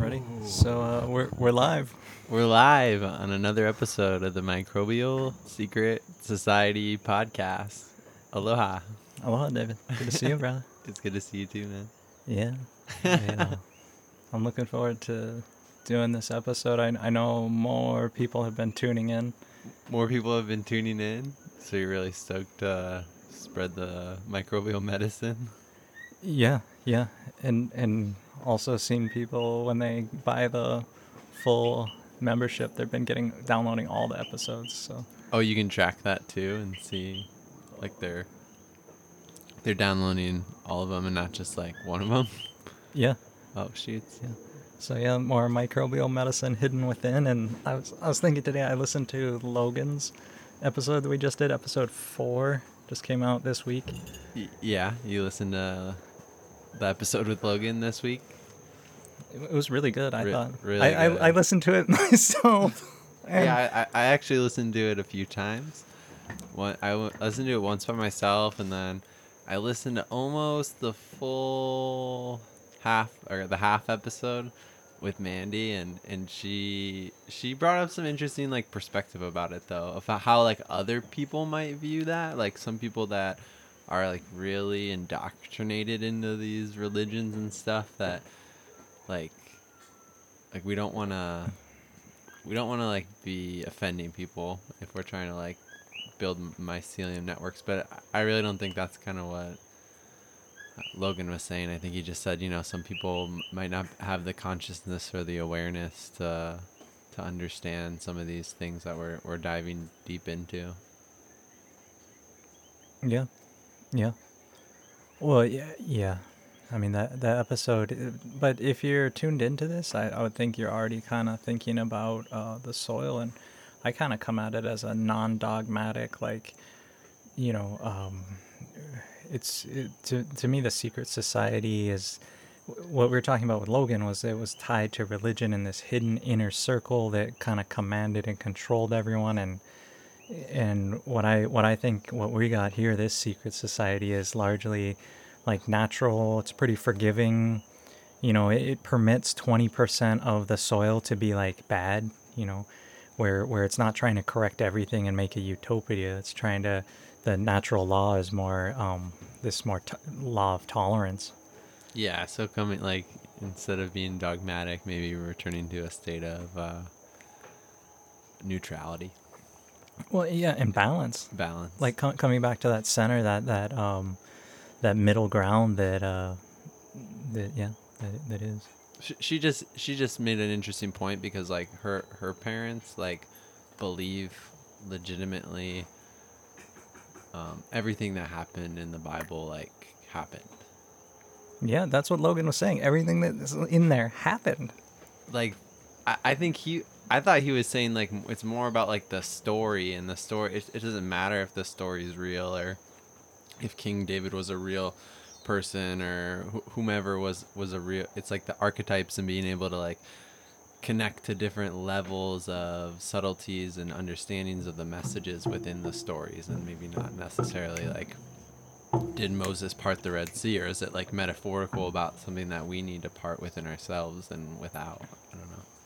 Ready? So uh, we're we're live. We're live on another episode of the Microbial Secret Society podcast. Aloha. Aloha, David. Good to see you, brother. It's good to see you too, man. Yeah. yeah. I'm looking forward to doing this episode. I I know more people have been tuning in. More people have been tuning in, so you're really stoked to spread the microbial medicine. Yeah, yeah, and and also seen people when they buy the full membership, they've been getting downloading all the episodes. So Oh, you can track that too and see, like they're they're downloading all of them and not just like one of them. yeah, Oh shoots. yeah. So yeah, more microbial medicine hidden within. And I was I was thinking today. I listened to Logan's episode that we just did, episode four, just came out this week. Y- yeah, you listened to the episode with Logan this week. It was really good. I Re- thought. really I. I I listened to it myself. yeah, I, I actually listened to it a few times. One, I listened to it once by myself, and then I listened to almost the full half or the half episode with Mandy, and and she she brought up some interesting like perspective about it though, of how like other people might view that, like some people that are like really indoctrinated into these religions and stuff that like like we don't want to we don't want to like be offending people if we're trying to like build mycelium networks but i really don't think that's kind of what logan was saying. I think he just said you know some people might not have the consciousness or the awareness to to understand some of these things that we're, we're diving deep into. Yeah, yeah. Well, yeah, yeah. I mean that that episode. uh, But if you're tuned into this, I, I would think you're already kind of thinking about uh, the soil, and I kind of come at it as a non-dogmatic, like, you know, um, it's it, to to me the secret society is what we were talking about with Logan was it was tied to religion and this hidden inner circle that kind of commanded and controlled everyone and and what I what I think what we got here this secret society is largely like natural. It's pretty forgiving. You know it, it permits 20% of the soil to be like bad you know where where it's not trying to correct everything and make a utopia. It's trying to the natural law is more um this more t- law of tolerance. Yeah so coming like instead of being dogmatic maybe returning to a state of uh, neutrality well yeah and balance. Balance. Like com- coming back to that center that that um that middle ground that uh that yeah that, that is. She, she just she just made an interesting point because like her her parents like believe legitimately um, everything that happened in the bible like happened. Yeah that's what logan was saying. Everything that's in there happened. Like I, I think he i thought he was saying like it's more about like the story and the story it, it doesn't matter if the story is real or if king david was a real person or wh- whomever was was a real it's like the archetypes and being able to like connect to different levels of subtleties and understandings of the messages within the stories and maybe not necessarily like did Moses part the Red Sea or is it like metaphorical about something that we need to part within ourselves and without? I don't know.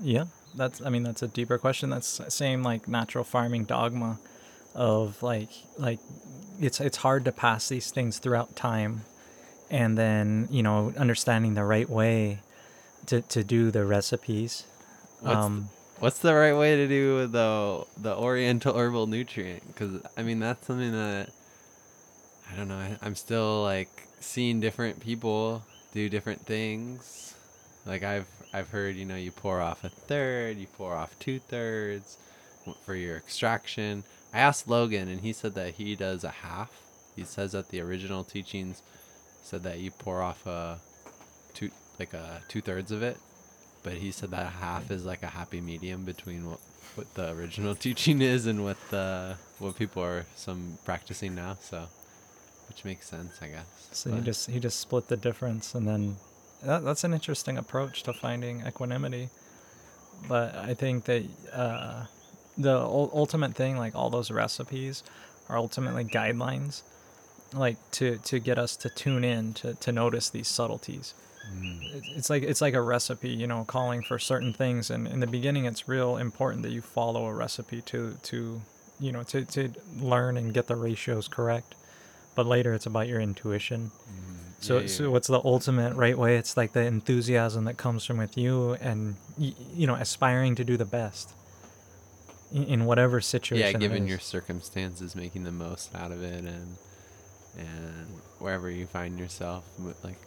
Yeah that's i mean that's a deeper question that's same like natural farming dogma of like like it's it's hard to pass these things throughout time and then you know understanding the right way to to do the recipes What's um What's the right way to do the the Oriental herbal nutrient? Because I mean that's something that I don't know. I, I'm still like seeing different people do different things. Like I've I've heard you know you pour off a third, you pour off two thirds for your extraction. I asked Logan and he said that he does a half. He says that the original teachings said that you pour off a two like a two thirds of it but he said that a half is like a happy medium between what what the original teaching is and what the what people are some practicing now so which makes sense i guess So he just he just split the difference, and then that, that's an interesting approach to finding equanimity. But I think that uh, the ul- ultimate thing, like all those recipes, are ultimately guidelines, like to to get us to tune in to to notice these subtleties. It's it's like it's like a recipe, you know, calling for certain things, and in the beginning, it's real important that you follow a recipe to to you know to to learn and get the ratios correct. But later, it's about your intuition. So, Yeah, so what's the ultimate right way? It's like the enthusiasm that comes from with you, and you know, aspiring to do the best in, whatever situation. yeah, given is. your circumstances, making the most out of it, and and wherever you find yourself, like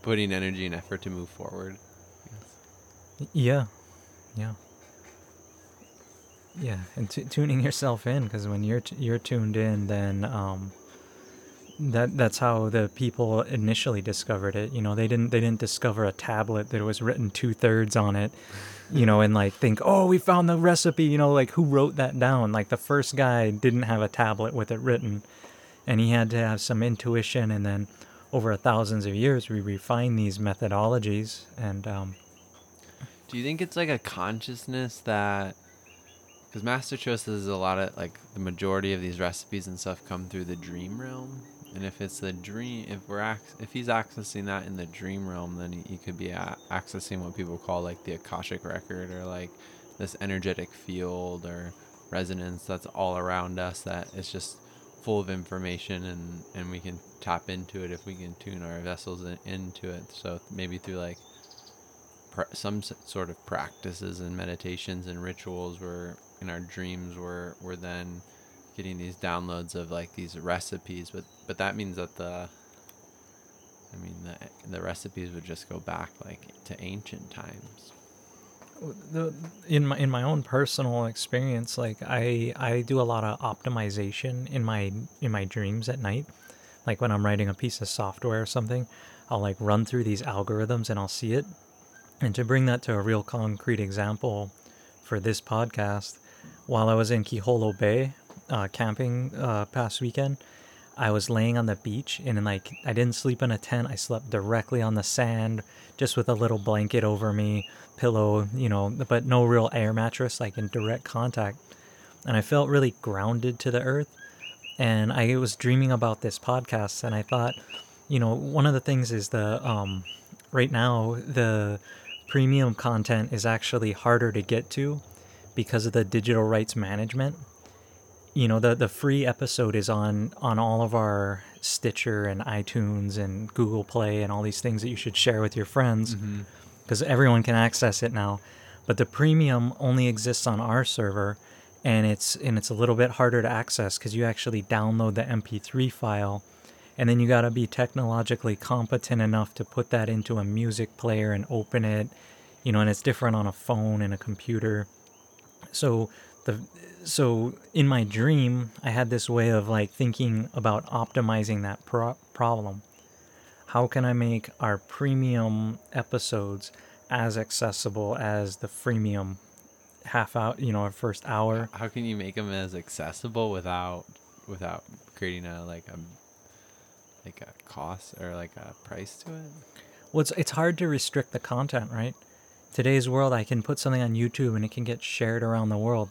putting energy and effort to move forward. Yeah, yeah, yeah, and t- tuning yourself in because when you're t- you're tuned in, then um, that that's how the people initially discovered it. You know, they didn't they didn't discover a tablet that was written two thirds on it. You know, and like think, oh, we found the recipe. You know, like who wrote that down? Like the first guy didn't have a tablet with it written, and he had to have some intuition. And then over thousands of years, we refine these methodologies and. Um, Do you think it's like a consciousness that because Master Cho says a lot of like the majority of these recipes and stuff come through the dream realm, and if it's the dream, if we're ac- if he's accessing that in the dream realm, then he, he could be a- accessing what people call like the akashic record or like this energetic field or resonance that's all around us that is just full of information and and we can tap into it if we can tune our vessels in, into it. So maybe through like pra- some sort of practices and meditations and rituals where in our dreams we're we're then getting these downloads of like these recipes but but that means that the I mean the the recipes would just go back like to ancient times. the in my in my own personal experience like i i do a lot of optimization in my in my dreams at night like when i'm writing a piece of software or something i'll like run through these algorithms and i'll see it and to bring that to a real concrete example for this podcast while i was in kiholo bay uh, camping uh, past weekend I was laying on the beach and like I didn't sleep in a tent. I slept directly on the sand, just with a little blanket over me, pillow, you know, but no real air mattress, like in direct contact. And I felt really grounded to the earth. And I was dreaming about this podcast, and I thought, you know, one of the things is the um, right now the premium content is actually harder to get to because of the digital rights management you know the the free episode is on on all of our Stitcher and iTunes and Google Play and all these things that you should share with your friends mm-hmm. because everyone can access it now. But the premium only exists on our server, and it's and it's a little bit harder to access because you actually download the MP3 file, and then you got to be technologically competent enough to put that into a music player and open it, you know, and it's different on a phone and a computer. So the so in my dream, I had this way of like thinking about optimizing that pro- problem. How can I make our premium episodes as accessible as the freemium half out, you know, our first hour? How can you make them as accessible without without creating a like a like a cost or like a price to it? Well, it's, it's hard to restrict the content, right? Today's world, I can put something on YouTube and it can get shared around the world.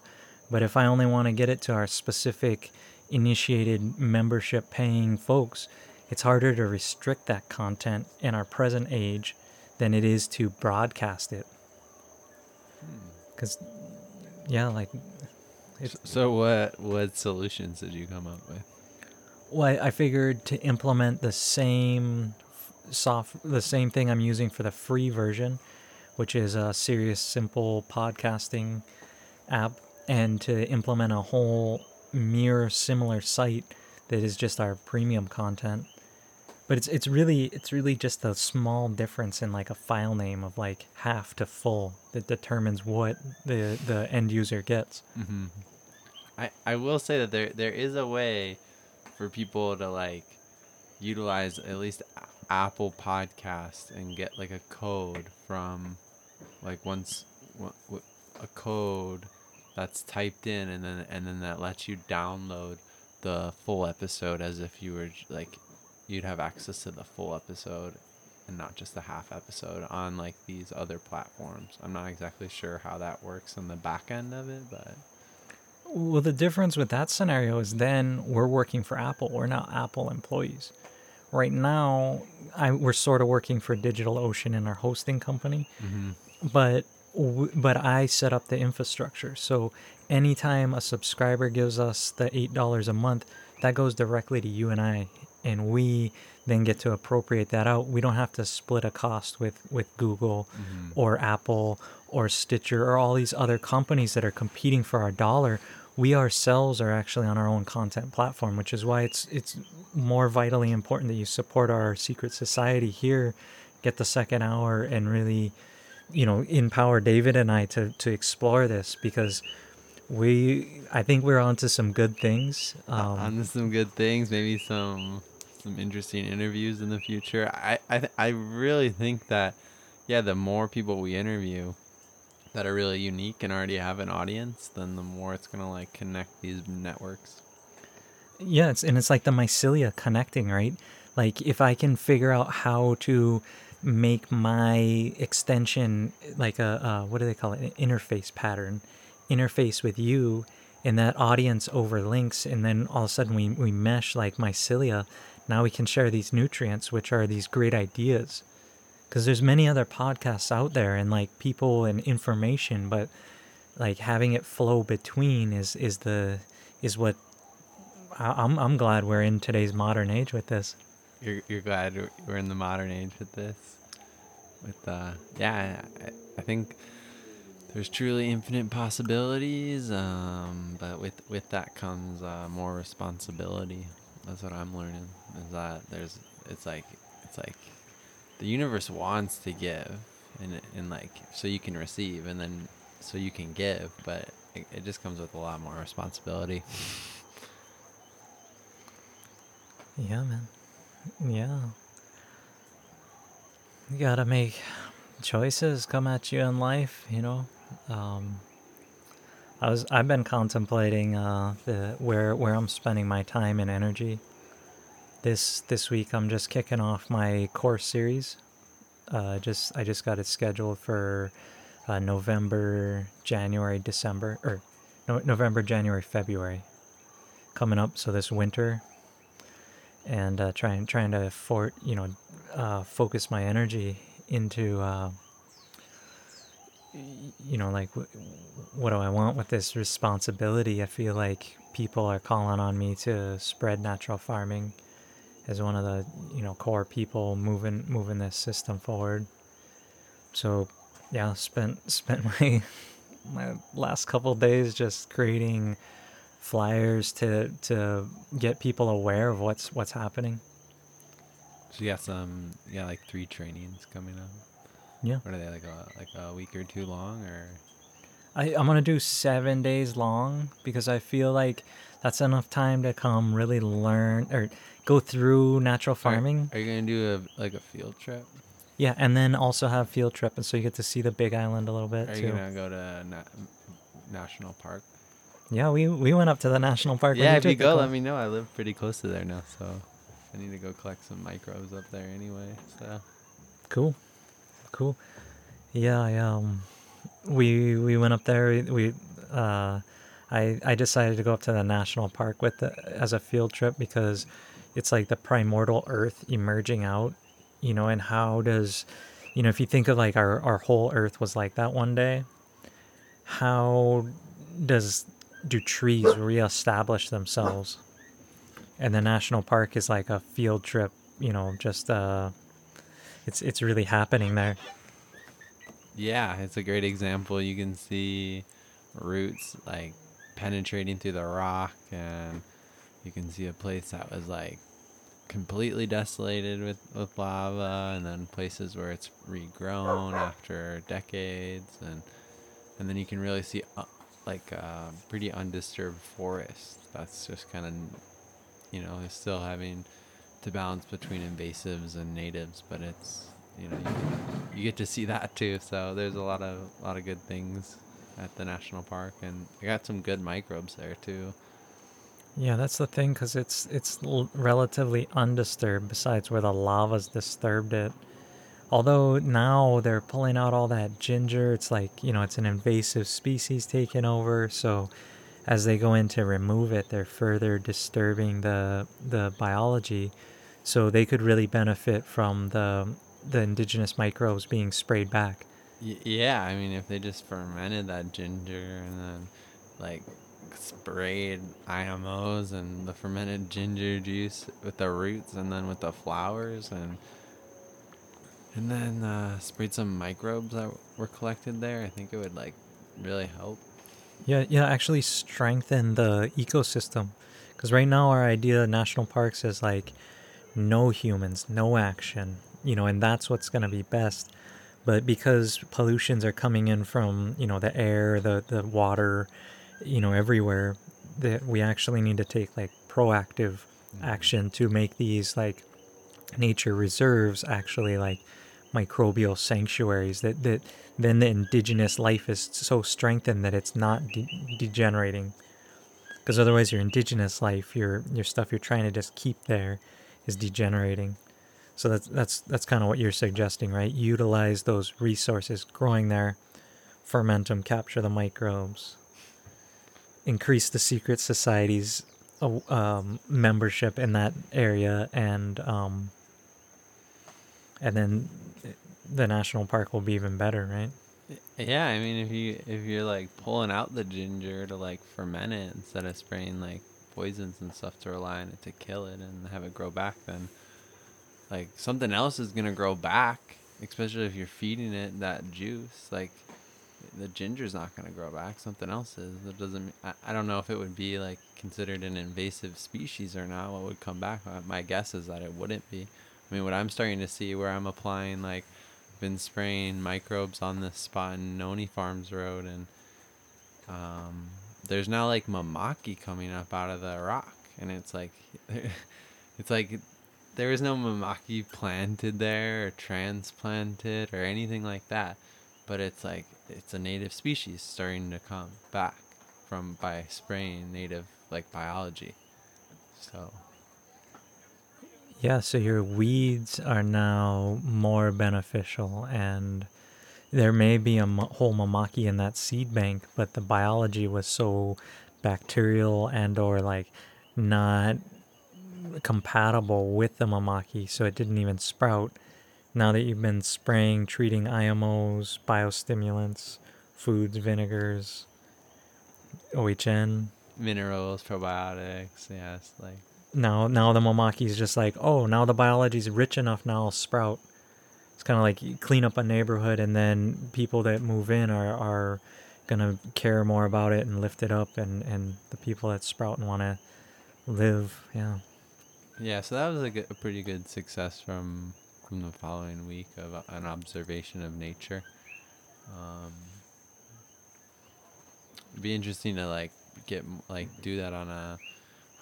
But if I only want to get it to our specific initiated membership paying folks, it's harder to restrict that content in our present age than it is to broadcast it. Hmm. Because, yeah, like, it's, So what what solutions did you come up with? well, I, I figured to implement the same soft, the same thing I'm using for the free version, which is a serious, simple podcasting app, and to implement a whole mirror similar site that is just our premium content. But it's it's really it's really just a small difference in like a file name of like half to full that determines what the the end user gets. Mm-hmm. I I will say that there there is a way for people to like utilize at least Apple Podcast and get like a code from like once a code that's typed in and then and then that lets you download the full episode as if you were like you'd have access to the full episode and not just the half episode on like these other platforms. I'm not exactly sure how that works on the back end of it, but Well, the difference with that scenario is then we're working for Apple. We're not Apple employees. right now I, we're sort of working for DigitalOcean in our hosting company, hmm but but I set up the infrastructure. So anytime a subscriber gives us the eight dollars a month, that goes directly to you and I, and we then get to appropriate that out. We don't have to split a cost with with Google hmm or Apple or Stitcher or all these other companies that are competing for our dollar. We ourselves are actually on our own content platform, which is why it's it's more vitally important that you support our secret society here, get the second hour and really, you know, empower David and I to to explore this because we I think we're onto some good things. Um, onto some good things, maybe some some interesting interviews in the future. I I, th- I really think that yeah, the more people we interview that are really unique and already have an audience, then the more it's gonna like connect these networks. Yeah, it's, and it's like the mycelia connecting, right? Like if I can figure out how to make my extension like a uh, what do they call it? An interface pattern, interface with you, and that audience over links, and then all of a sudden we we mesh like mycelia. Now we can share these nutrients, which are these great ideas. Because there's many other podcasts out there and like people and information, but like having it flow between is is the is what I- I'm I'm glad we're in today's modern age with this. You're you're glad we're- in the modern age with this. With uh yeah, I, I think there's truly infinite possibilities. Um, but with with that comes uh, more responsibility. That's what I'm learning. Is that there's it's like it's like the universe wants to give and and like so you can receive and then so you can give, but it, it just comes with a lot more responsibility. Yeah, man. Yeah. You gotta make choices come at you in life, you know. Um, I was I've been contemplating uh, the where where I'm spending my time and energy. This this week I'm just kicking off my course series. Uh, just I just got it scheduled for uh, November, January, December, or no, November, January, February, coming up. So this winter, and uh, trying trying to for you know uh, focus my energy into uh, you know like w- what do I want with this responsibility? I feel like people are calling on me to spread natural farming as one of the you know core people moving moving this system forward. So yeah, spent spent my my last couple days just creating flyers to to get people aware of what's what's happening. So you got some yeah like three trainings coming up. Yeah. What are they like a like a week or two long or I, I'm gonna do seven days long because I feel like that's enough time to come really learn or go through natural farming. Are you gonna do a like a field trip? Yeah, and then also have field trip, and so you get to see the Big Island a little bit Are too. you gonna go to na- national park? Yeah, we we went up to the national park. yeah, if you go, let me know. I live pretty close to there now, so I need to go collect some microbes up there anyway. So Cool, cool. Yeah, I, um, we we went up there. We, uh, I I decided to go up to the national park with the, as a field trip because it's like the primordial Earth emerging out, you know. And how does, you know, if you think of like our our whole Earth was like that one day, how does do trees reestablish themselves? And the national park is like a field trip, you know, just uh it's it's really happening there. yeah, it's a great example. You can see roots like penetrating through the rock, and you can see a place that was like completely desolated with, with lava, and then places where it's regrown after decades, and and then you can really see uh, like a pretty undisturbed forest. That's just kind of you know still having to balance between invasives and natives, but it's you know you, you get to see that too. So there's a lot of a lot of good things at the national park, and I got some good microbes there too. Yeah, that's the thing because it's it's l- relatively undisturbed. Besides where the lava's disturbed it. Although now they're pulling out all that ginger, it's like you know it's an invasive species taking over. So as they go in to remove it, they're further disturbing the the biology. So they could really benefit from the the indigenous microbes being sprayed back. Yeah, I mean, if they just fermented that ginger and then like sprayed IMOs and the fermented ginger juice with the roots and then with the flowers and and then uh, sprayed some microbes that were collected there, I think it would like really help. Yeah, yeah, actually strengthen the ecosystem. Because right now our idea of national parks is like no humans, no action, you know, and that's what's going to be best. But because pollutions are coming in from, you know, the air, the, the water, you know, everywhere, that we actually need to take like proactive action to make these like nature reserves actually like microbial sanctuaries that, that then the indigenous life is so strengthened that it's not de- degenerating. Because otherwise your indigenous life your your stuff you're trying to just keep there is degenerating. So that's that's that's kind of what you're suggesting right? Utilize those resources growing there ferment them capture the microbes increase the secret society's um, membership in that area and um, and then the national park will be even better right Yeah, I mean, if you if you're like pulling out the ginger to like ferment it instead of spraying like poisons and stuff to rely on it to kill it and have it grow back, then like something else is gonna grow back. Especially if you're feeding it that juice, like the ginger's not gonna grow back. Something else is. It doesn't. I, I don't know if it would be like considered an invasive species or not. What would come back? My guess is that it wouldn't be. I mean, what I'm starting to see where I'm applying like been spraying microbes on this spot in Noni Farms Road, and um, there's now like mamaki coming up out of the rock, and it's like, it's like there was no mamaki planted there or transplanted or anything like that, but it's like it's a native species starting to come back from by spraying native like biology, so. Yeah, so your weeds are now more beneficial, and there may be a whole mamaki in that seed bank, but the biology was so bacterial and or like not compatible with the mamaki, so it didn't even sprout. Now that you've been spraying, treating IMOs, biostimulants, foods, vinegars, OHN, minerals, probiotics, yes, like now now the mamaki is just like oh now the biology is rich enough now I'll sprout it's kind of like you clean up a neighborhood and then people that move in are are gonna care more about it and lift it up and and the people that sprout and want to live yeah Yeah, so that was a, good, a pretty good success from from the following week of uh, an observation of nature. Um, it'd be interesting to like get like do that on a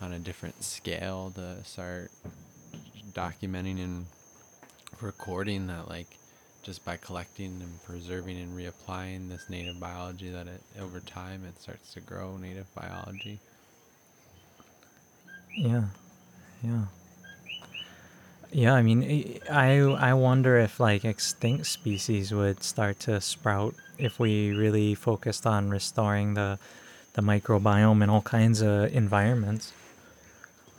on a different scale to start documenting and recording that like just by collecting and preserving and reapplying this native biology that it over time it starts to grow native biology. yeah yeah yeah i mean i i wonder if like extinct species would start to sprout if we really focused on restoring the the microbiome in all kinds of environments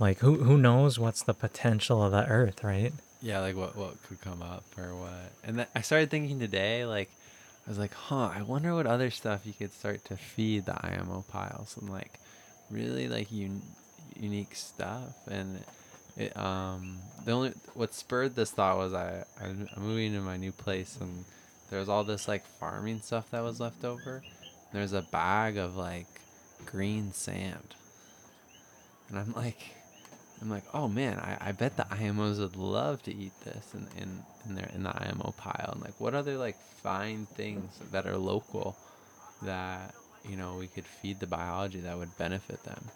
like who who knows what's the potential of the earth right Yeah, like what what could come up or what. And then I started thinking today, like I was like, huh, I wonder what other stuff you could start to feed the IMO piles and like really like un- unique stuff. And it um the only what spurred this thought was I I'm I'm moving to my new place and there was all this like farming stuff that was left over. There's a bag of like green sand. And I'm like I'm like, oh man, I, I bet the IMOs would love to eat this in, in, in their in the IMO pile. And like what other like fine things that are local that, you know, we could feed the biology that would benefit them.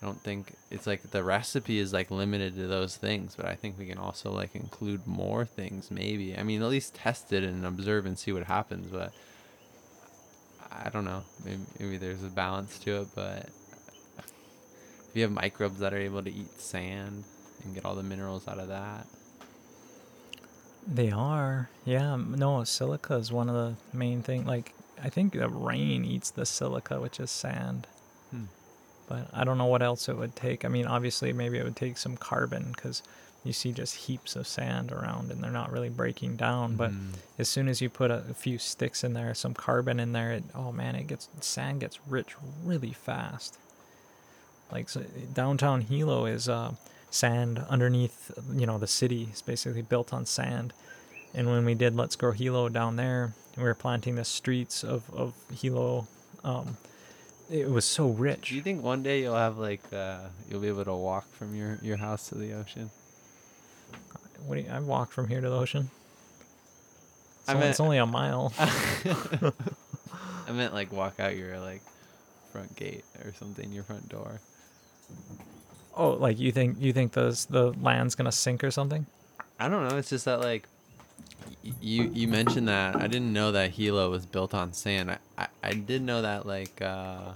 I don't think it's like the recipe is like limited to those things, but I think we can also like include more things maybe. I mean at least test it and observe and see what happens, but I don't know. Maybe, maybe there's a balance to it, but you have microbes that are able to eat sand and get all the minerals out of that. They are. Yeah. No, silica is one of the main thing. Like, I think the rain eats the silica, which is sand. Hmm. But I don't know what else it would take. I mean, obviously, maybe it would take some carbon because you see just heaps of sand around and they're not really breaking down. But Mhm. as soon as you put a, a few sticks in there, some carbon in there, it, oh man, it gets sand gets rich really fast. Like so downtown Hilo is uh, sand underneath, you know, the city. It's basically built on sand. And when we did Let's Grow Hilo down there, we were planting the streets of of Hilo. Um, it was so rich. Do you think one day you'll have like uh, you'll be able to walk from your your house to the ocean? What do you, I walked from here to the ocean. It's, I meant- it's only a mile. I meant like walk out your like front gate or something, your front door. Oh, like you think you think the the land's gonna sink or something? I don't know. It's just that like y- you you mentioned that I didn't know that Hilo was built on sand. I I, I did know that like uh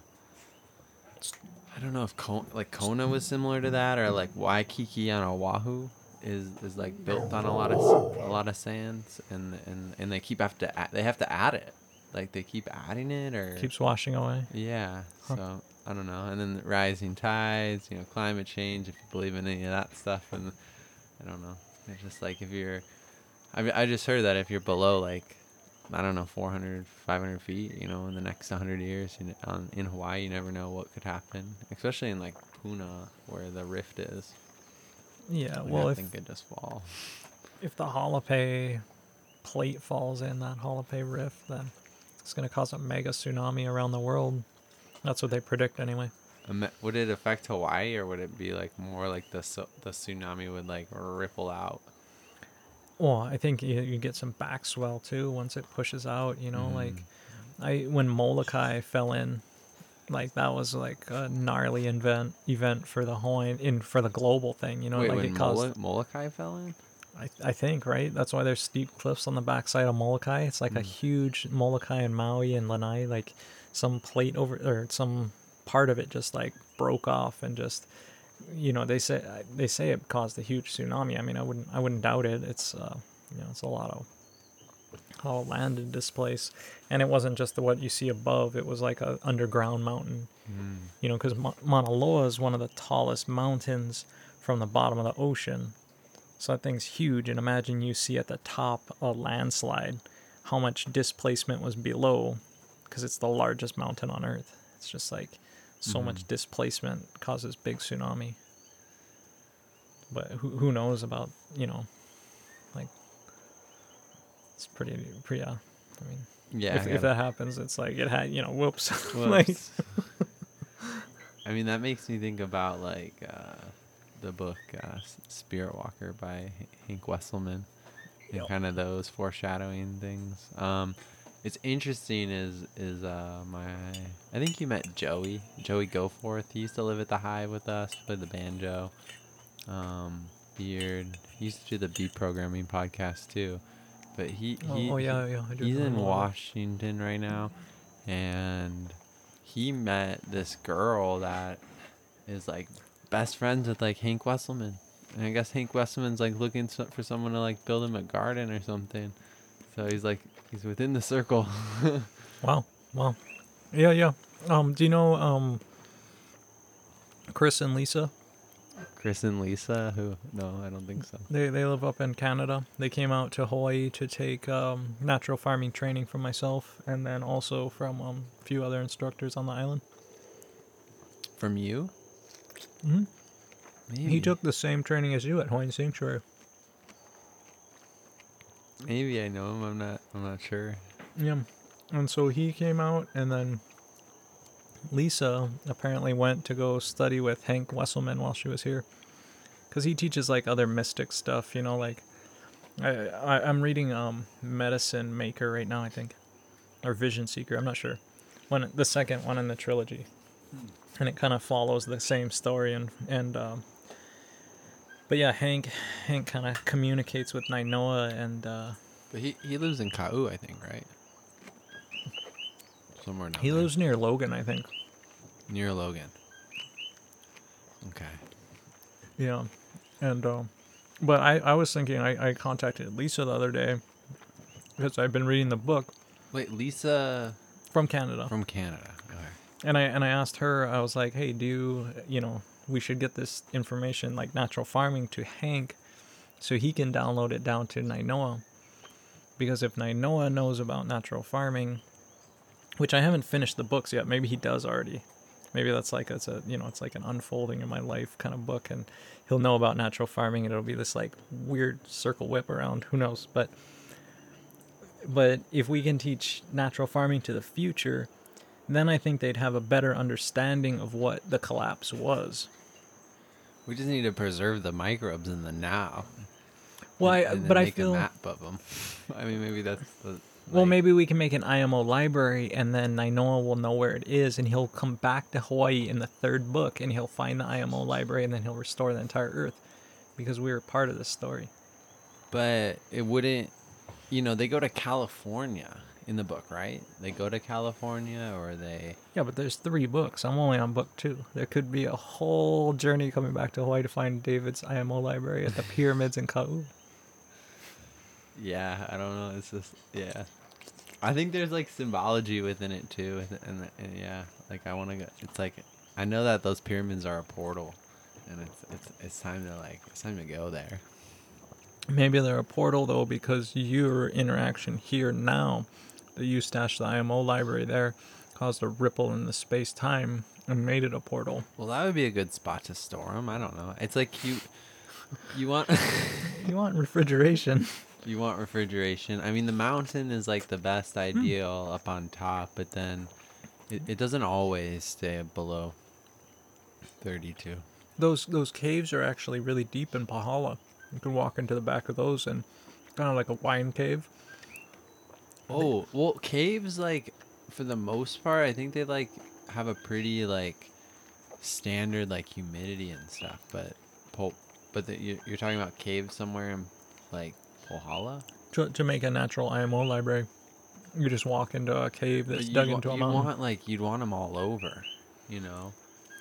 I don't know if Kona, like Kona was similar to that or like Waikiki on Oahu is is like built on a lot of a lot of sands and and and they keep have to add, they have to add it. Like they keep adding it or Keeps washing away. yeah. Huh. So I don't know. And then the rising tides, you know, climate change, if you believe in any of that stuff. And I don't know. It's just like if you're, I, mean, I just heard that if you're below like, I don't know, 400, 500 feet, you know, in the next 100 years in, on, in Hawaii, you never know what could happen, especially in like Puna where the rift is. Yeah. Well, I if think it just fall. if the Holope plate falls in that Holope rift, then it's gonna cause a mega tsunami around the world. That's what they predict anyway. Would it affect Hawaii or would it be like more like the the tsunami would like ripple out? Well, I think you, you get some backswell too once it pushes out. You know, like I when Molokai fell in, like that was like a gnarly event event for the Hawaiian in for the global thing. You know, Wait, like it caused. Molo- Molokai fell in? I, I think right. That's why there's steep cliffs on the backside of Molokai. It's like a Mm. huge Molokai and Maui and Lanai. Like some plate over or some part of it just like broke off and just you know they say they say it caused a huge tsunami. I mean I wouldn't I wouldn't doubt it. It's uh you know it's a lot of how land to displace, and it wasn't just the what you see above. It was like a underground mountain Mm. you know, because Ma- Mauna Loa is one of the tallest mountains from the bottom of the ocean. So that thing's huge, and imagine you see at the top a landslide, how much displacement was below, because it's the largest mountain on Earth. It's just like so much displacement causes big tsunami. But who who knows about you know, like it's pretty pretty. Uh, I mean, Yeah. if, if that happens, it's like it had you know, whoops, like I mean, that makes me think about like uh, the book uh, Spirit Walker by H- Hank Wesselman, and Yep. kind of those foreshadowing things. Um, it's interesting. Is is uh, my I think you met Joey Joey Goforth. He used to live at the Hive with us, played the banjo. Um, Beard. He used to do the beat programming podcast too, but he Oh, he oh, he- yeah, yeah. He's in. Washington right now, and he met this girl that is like best friends with like Hank Wesselman, and I guess Hank Wesselman's like looking for someone to like build him a garden or something. So he's like he's within the circle. Wow. Wow. Yeah, yeah. Um, do you know um Chris and Lisa? Chris and Lisa, who no, I don't think so. They they live up in Canada. They came out to Hawaii to take um, natural farming training from myself and then also from um, a few other instructors on the island. From you? hmm Maybe. He took the same training as you at Hawaiian Sanctuary. Maybe I know him. I'm not. I'm not sure. Yeah. And so he came out, and then Lisa apparently went to go study with Hank Wesselman while she was here. Because he teaches like other mystic stuff, you know, like. I, I, I'm reading um Medicine Maker right now, I think. Or Vision Seeker, I'm not sure. One the second one in the trilogy. And it kind of follows the same story and and um but yeah, Hank Hank kind of communicates with Nainoa and uh But he he lives in Kau, I think, right? Somewhere he there. lives near Logan, I think. near Logan. Okay. Yeah, and um, but I I was thinking I I contacted Lisa the other day because I've been reading the book Wait, Lisa from Canada, from Canada. Okay. and I and I asked her I was like, hey, do you you know we should get this information like natural farming to Hank so he can download it down to Nainoa. Because if Nainoa knows about natural farming, which I haven't finished the books yet, maybe he does already. Maybe that's like it's a you know it's like an unfolding in my life kind of book, and he'll know about natural farming, and it'll be this like weird circle whip around. Who knows? But but if we can teach natural farming to the future, then I think they'd have a better understanding of what the collapse was. We just need to preserve the microbes in the now. Well, and- I, and but I feel a map of them. I mean, maybe that's the. well, maybe we can make an IMO library, and then Nainoa will know where it is, and he'll come back to Hawaii in the third book, and he'll find the IMO library, and then he'll restore the entire Earth, because we were part of this story. But it wouldn't. You know, they go to California in the book, right? They go to California, or they. Yeah, but there's three books. I'm only on book two. There could be a whole journey coming back to Hawaii to find David's IMO library at the pyramids in Kau. Yeah, I don't know. It's just yeah. I think there's like symbology within it too, and, and, and yeah, like I want to go. It's like I know that those pyramids are a portal, and it's it's it's time to like it's time to go there. Maybe they're a portal though, because your interaction here now, that you stashed the IMO library there, caused a ripple in the space time and made it a portal. Well, that would be a good spot to store them. I don't know. It's like you you want You want refrigeration? you want refrigeration. I mean, the mountain is like the best hmm. ideal up on top, but then it, it doesn't always stay below 32. Those those caves are actually really deep in Pahala. You can walk into the back of those and kind of like a wine cave. Oh, well, caves like for the most part, I think they like have a pretty like standard like humidity and stuff, but pol- but the, you, you're talking about caves somewhere in like Pahala? To, to make a natural IMO library, you just walk into a cave that's dug wa- into a mountain. you'd mountain. want like you'd want them all over, you know,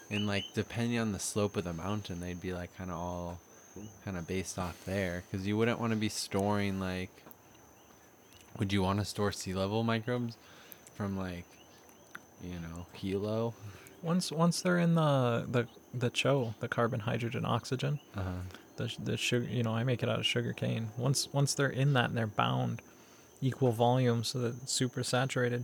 and like depending on the slope of the mountain, they'd be like kind of all kind of based off there because you wouldn't want to be storing like. Would you want to store sea level microbes from like, you know, Hilo? Once once they're in the the the CHO, the carbon, hydrogen, oxygen, Uh huh. the the sugar, you know, I make it out of sugar cane. Once once they're in that and they're bound equal volume so that it's super saturated,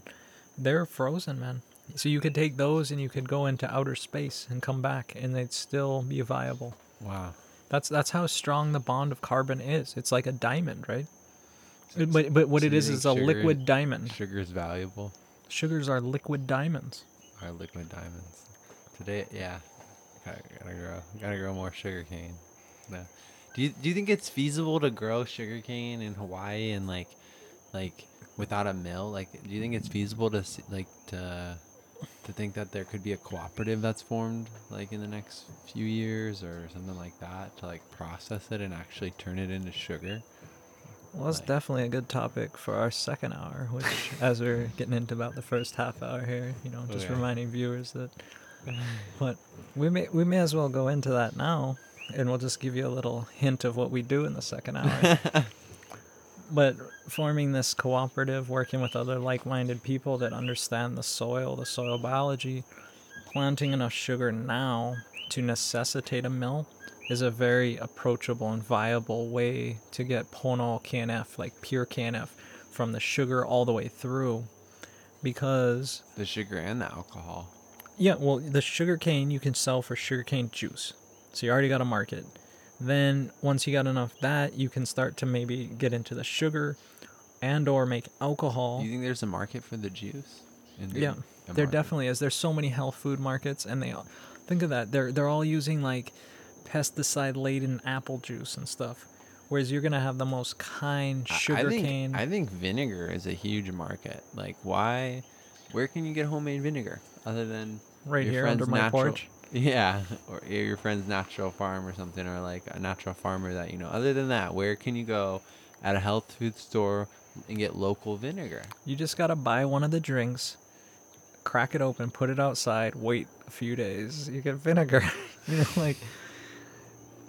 they're frozen, man. So you could take those and you could go into outer space and come back and they'd still be viable. Wow. That's that's how strong the bond of carbon is. It's like a diamond, right? But but what it is a sugar- liquid diamond. Sugar is valuable. Sugars are liquid diamonds. Are liquid diamonds. Today, yeah. Gotta, gotta grow. Gotta grow more sugarcane. No. Do you do you think it's feasible to grow sugarcane in Hawaii and like, like without a mill? Like, do you think it's feasible to s- like to to think that there could be a cooperative that's formed like in the next few years or something like that to like process it and actually turn it into sugar? Well, that's Like- definitely a good topic for our second hour, which, as we're getting into about the first half hour here, you know, oh, just Okay. reminding viewers that. But we may we may as well go into that now, and we'll just give you a little hint of what we do in the second hour. but forming this cooperative, working with other like-minded people that understand the soil, the soil biology, planting enough sugar now to necessitate a mill is a very approachable and viable way to get Ponol KNF, like pure KNF, from the sugar all the way through. Because, the sugar and the alcohol. yeah, well, the sugar cane you can sell for sugarcane juice. So you already got a market. Then once you got enough that, you can start to maybe get into the sugar and or make alcohol. You think there's a market for the juice? In the- Yeah, there market? definitely is. There's so many health food markets, and they all think of that. They're they're all using like pesticide laden apple juice and stuff, whereas you're gonna have the most kind I- I sugar think, cane. I think vinegar is a huge market. Like, why? Where can you get homemade vinegar other than Right your here friend's under my natural- porch. Yeah, or your friend's natural farm or something, or like a natural farmer that you know. Other than that, where can you go at a health food store and get local vinegar? You just gotta buy one of the drinks, crack it open, put it outside, wait a few days. You get vinegar. you know, like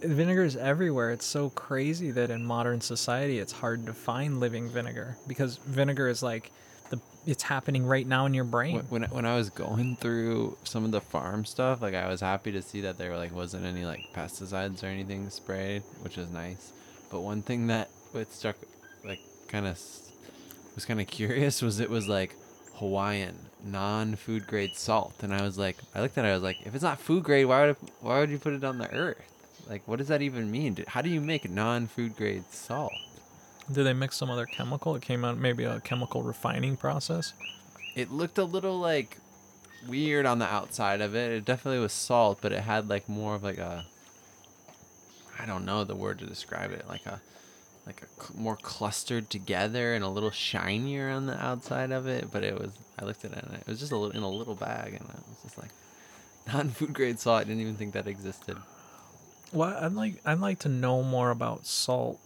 vinegar is everywhere. It's so crazy that in modern society it's hard to find living vinegar because vinegar is like the it's happening right now in your brain. When when I- was going through some of the farm stuff, like I was happy to see that there like wasn't any like pesticides or anything sprayed, which is nice. but one thing that what struck like kind of was kind of curious was it was like Hawaiian non-food grade salt, and I was like, I looked at it, I was like, if it's not food grade, why would it, why would you put it on the earth? Like, what does that even mean? How do you make non-food grade salt? Did they mix some other chemical? It came out maybe a chemical refining process. It looked a little like weird on the outside of it. It definitely was salt, but it had like more of like a I don't know the word to describe it, like a like a cl- more clustered together and a little shinier on the outside of it. But it was I looked at it and it was just a little in a little bag, and I was just like non-food grade salt. I didn't even think that existed. Well, I'd like I'd like to know more about salt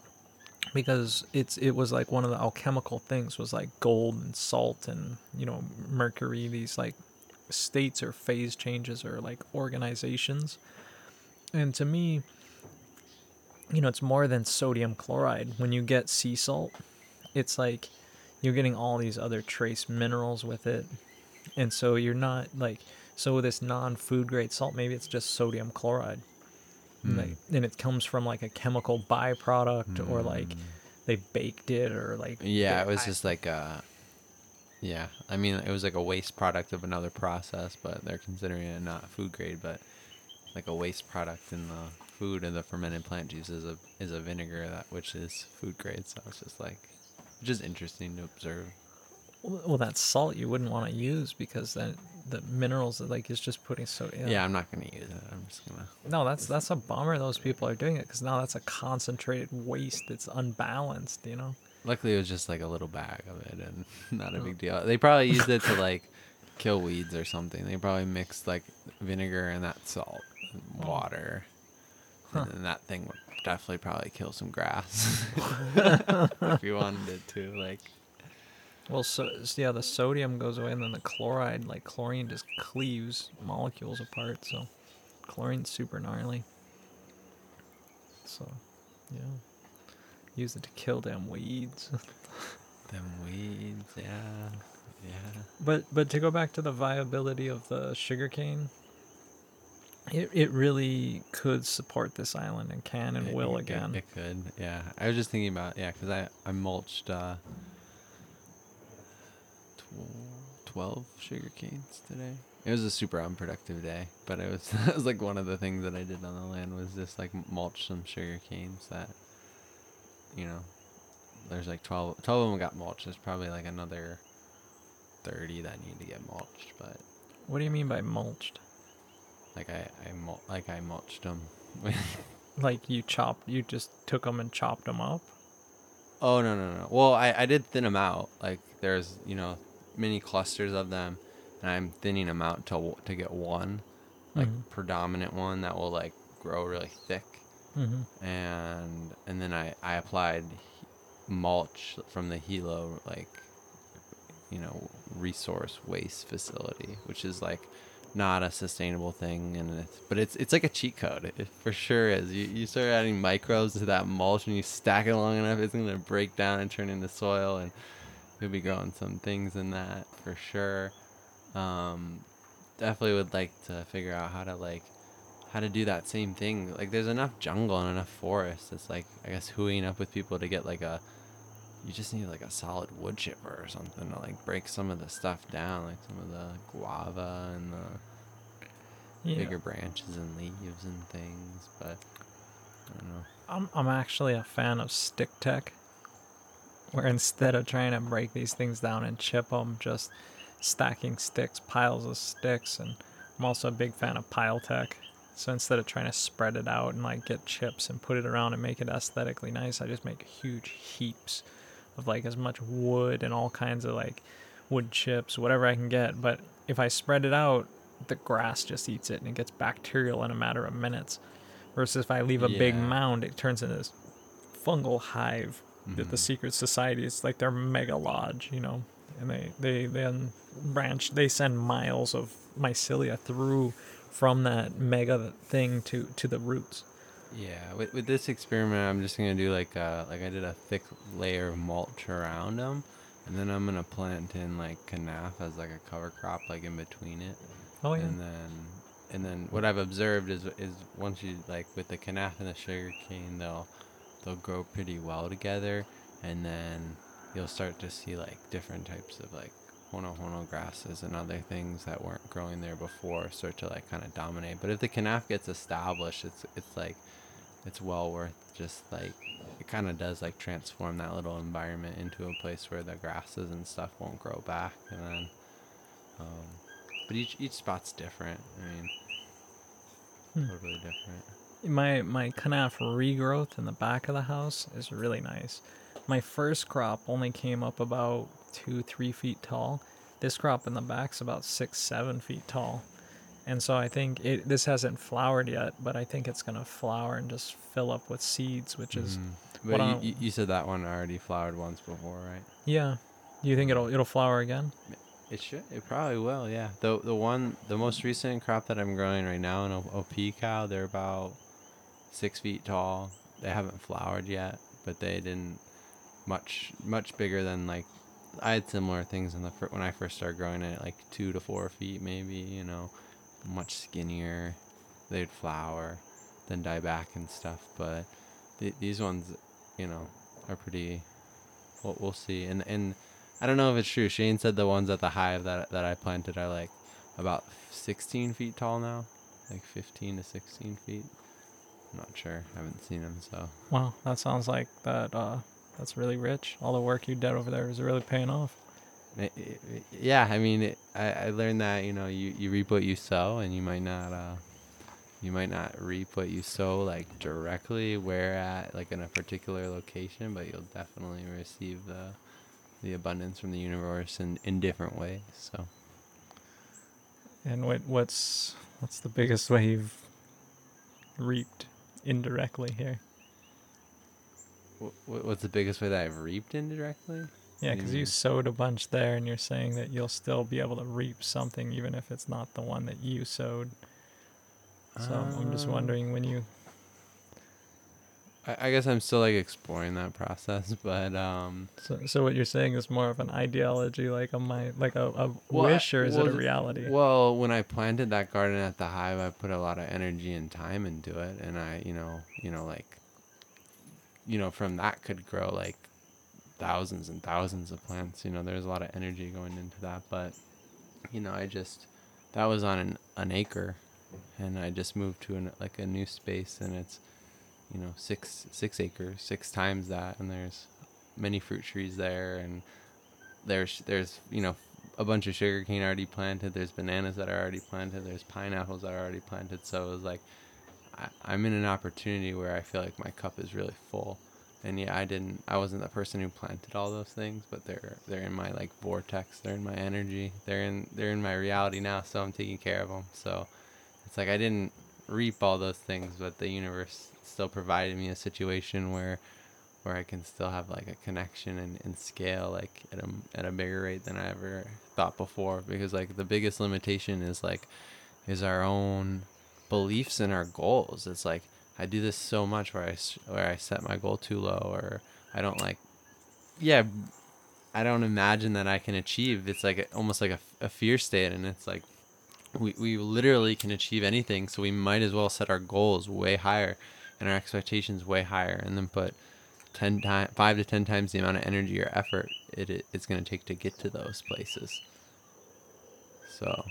because it's it was like one of the alchemical things was like gold and salt and you know mercury. These like states or phase changes or like organizations, and to me, you know, it's more than sodium chloride. When you get sea salt, it's like you're getting all these other trace minerals with it, and so you're not like so this non-food grade salt. Maybe it's just sodium chloride Hmm. like, and it comes from like a chemical byproduct or like Mm. they baked it or like Yeah, it was I- just like a. Yeah, I mean, it was like a waste product of another process, but they're considering it not food grade, but like a waste product in the food and the fermented plant juice is a is a vinegar that which is food grade. So it's just like, just interesting to observe. well well, that salt you wouldn't want to use because then the minerals like is just putting sodium Yeah, I'm not gonna use it. I'm just gonna. no that's that's a bummer those people are doing it because now that's a concentrated waste that's unbalanced you know Luckily, it was just like a little bag of it, and not a Oh. big deal. They probably used it to like kill weeds or something. They probably mixed like vinegar and that salt, and Oh. water, Huh. and then that thing would definitely probably kill some grass if you wanted it to. Like, well so so, yeah the sodium goes away and then the chloride like chlorine just cleaves molecules apart so chlorine's super gnarly so yeah use it to kill them weeds them weeds, yeah, yeah. But but to go back to the viability of the sugarcane, it it really could support this island and can and It- will it- again. It, could, yeah. I was just thinking about yeah, because I I mulched uh, tw- twelve sugar canes today. It was a super unproductive day, but it was that was like one of the things that I did on the land was just like mulch some sugar canes that, you know, there's like 12, 12 of them got mulched. There's probably like another thirty that need to get mulched, but what do you mean by mulched? Like I I mul- like I mulched them. Like you chopped, you just took them and chopped them up. Oh no no no. Well, I I did thin them out. Like there's you know many clusters of them, and I'm thinning them out to to get one, like Mhm. predominant one that will like grow really thick, Mm-hmm. and and then I I applied mulch from the Hilo like, you know, resource waste facility, which is like not a sustainable thing and it's but it's it's like a cheat code it, for sure is. You, you start adding microbes to that mulch and you stack it long enough it's going to break down and turn into soil and you'll be growing some things in that for sure. Um definitely would like to figure out how to like how to do that same thing. Like there's enough jungle and enough forest it's like i guess hooing up with people to get like a you just need like a solid wood chipper or something to like break some of the stuff down like some of the guava and the Yeah, bigger branches and leaves and things but i don't know I'm I'm actually a fan of stick tech, where instead of trying to break these things down and chip them, just stacking sticks, piles of sticks, and I'm also a big fan of pile tech. So instead of trying to spread it out and like get chips and put it around and make it aesthetically nice, I just make huge heaps of like as much wood and all kinds of like wood chips, whatever I can get. But if I spread it out, the grass just eats it and it gets bacterial in a matter of minutes. Versus if I leave a big mound, it turns into this fungal hive that the Mhm. secret society is like their mega lodge, you know. And they, they then branch they send miles of mycelia through from that mega thing to, to the roots. Yeah, with, with this experiment, I'm just gonna do like uh like I did a thick layer of mulch around them, and then I'm gonna plant in like kenaf as like a cover crop like in between it, Oh yeah. and then and then what I've observed is is once you like with the kenaf and the sugar cane, they'll they'll grow pretty well together, and then you'll start to see like different types of like hono hono grasses and other things that weren't growing there before start to like kind of dominate. But if the kenaf gets established, it's it's like it's well worth just like it kind of does like transform that little environment into a place where the grasses and stuff won't grow back and then um, but each each spot's different i mean Hmm. totally different My my kenaf regrowth in the back of the house is really nice. My first crop only came up about two three feet tall. This crop in the back's about six seven feet tall, and so I think it this hasn't flowered yet, but I think it's gonna flower and just fill up with seeds, which is mm-hmm. what but you, you, said that one already flowered once before right yeah. Do you think it'll it'll flower again? it should it probably will yeah the the one the most recent crop that i'm growing right now in a, a cow they're about six feet tall they haven't flowered yet but they didn't much much bigger than like I had similar things in the when I first started growing it, like two to four feet maybe. You know, much skinnier. They'd flower, then die back and stuff. But th- these ones, you know, are pretty. We'll, we'll see. And and I don't know if it's true. Shane said the ones at the hive that that I planted are like about 16 feet tall now, like 15 to 16 feet. I'm not sure. I haven't seen them, so. Wow, that sounds like that. Uh, that's really rich. All the work you did over there is really paying off. Yeah i mean it, I, I learned that you know you, you reap what you sow and you might not uh you might not reap what you sow like directly where at like in a particular location but you'll definitely receive the the abundance from the universe in in different ways so And what what's what's the biggest way you've reaped indirectly here? wh- wh- what's the biggest way that i've reaped indirectly Yeah, because you sowed a bunch there, and you're saying that you'll still be able to reap something even if it's not the one that you sowed. So I'm just Um, wondering when you. I, I guess i'm still like exploring that process but um So, so what you're saying is more of an ideology, like a my like a, a Well, wish, or is well, it a reality? Well, when I planted that garden at the hive, I put a lot of energy and time into it, and I, you know, you know, like, you know, from that could grow like thousands and thousands of plants. You know, there's a lot of energy going into that, but, you know, I just that was on an, an acre, and I just moved to an, like a new space, and it's, you know, six six acres, six times that, and there's many fruit trees there, and there's there's you know a bunch of sugarcane already planted. There's bananas that are already planted. There's pineapples that are already planted. So it was like I, I'm in an opportunity where I feel like my cup is really full. And yeah, I didn't. I wasn't the person who planted all those things, but they're they're in my like vortex. They're in my energy. They're in they're in my reality now. So I'm taking care of them. So it's like I didn't reap all those things, but the universe still provided me a situation where where I can still have like a connection and, and scale like at a at a bigger rate than I ever thought before. Because like the biggest limitation is like is our own beliefs and our goals. It's like I do this so much where I where I set my goal too low or I don't like yeah I don't imagine that I can achieve. It's like a, almost like a, a fear state, and it's like we we literally can achieve anything. So we might as well set our goals way higher and our expectations way higher, and then put ten times, five to ten times the amount of energy or effort it, it it's going to take to get to those places. So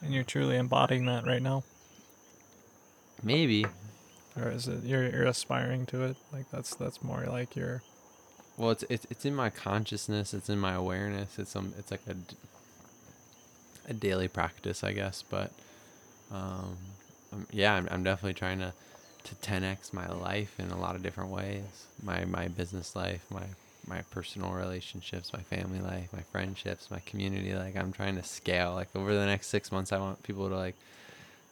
and you're truly embodying that right now, maybe, or is it you're you're aspiring to it? Like that's that's more like your well, it's it's it's in my consciousness, it's in my awareness. It's some it's like a a daily practice, I guess. But um, um, yeah, I'm I'm definitely trying to to 10x my life in a lot of different ways. My my business life, my my personal relationships, my family life, my friendships, my community. Like I'm trying to scale. Like over the next six months, I want people to like,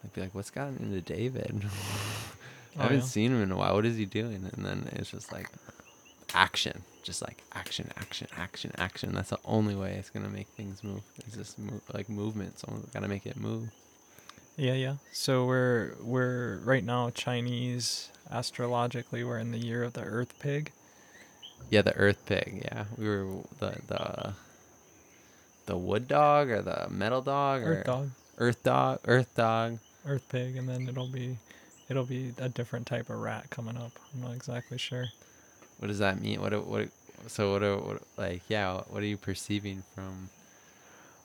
like be like, "What's gotten into David? Oh, I haven't yeah? seen him in a while. What is he doing?" And then it's just like action, just like action, action, action, action. That's the only way it's gonna make things move. It's just move, like movement. Someone's gotta make it move. Yeah, yeah. So we're we're right now Chinese astrologically we're in the year of the Earth Pig. Yeah, the Earth Pig. Yeah, we were the the the wood dog or the metal dog or Earth Dog, Earth dog, Earth dog. Earth Pig, and then it'll be it'll be a different type of rat coming up. I'm not exactly sure. what does that mean? What what? So what? Are, what like yeah? What are you perceiving from?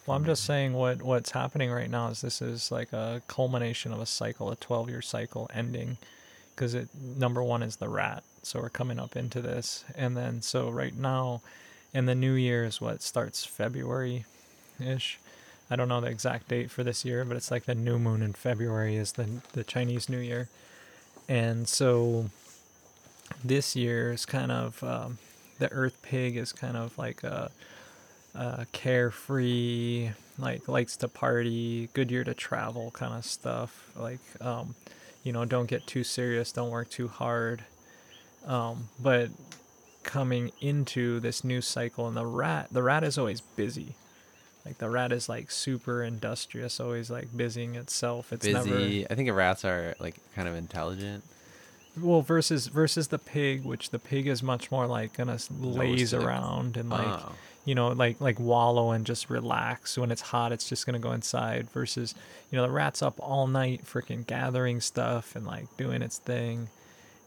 Well, I'm just saying what what's happening right now is this is like a culmination of a cycle, a 12 year cycle ending, because it number one is the rat, so we're coming up into this, and then so right now, and the new year is what starts February, ish. I don't know the exact date for this year, but it's like the new moon in February is the the Chinese New Year, and so this year is kind of um, the Earth Pig is kind of like a uh, carefree, like likes to party, good year to travel kind of stuff. Like, um, you know, don't get too serious, don't work too hard. Um, but coming into this new cycle, and the rat, the rat is always busy. Like the rat is like super industrious, always like busying itself. It's never busy. I think rats are like kind of intelligent. well versus versus the pig, which the pig is much more like gonna laze around and like oh. you know, like like wallow and just relax. When it's hot, it's just gonna go inside. Versus, you know, the rat's up all night, freaking gathering stuff and like doing its thing.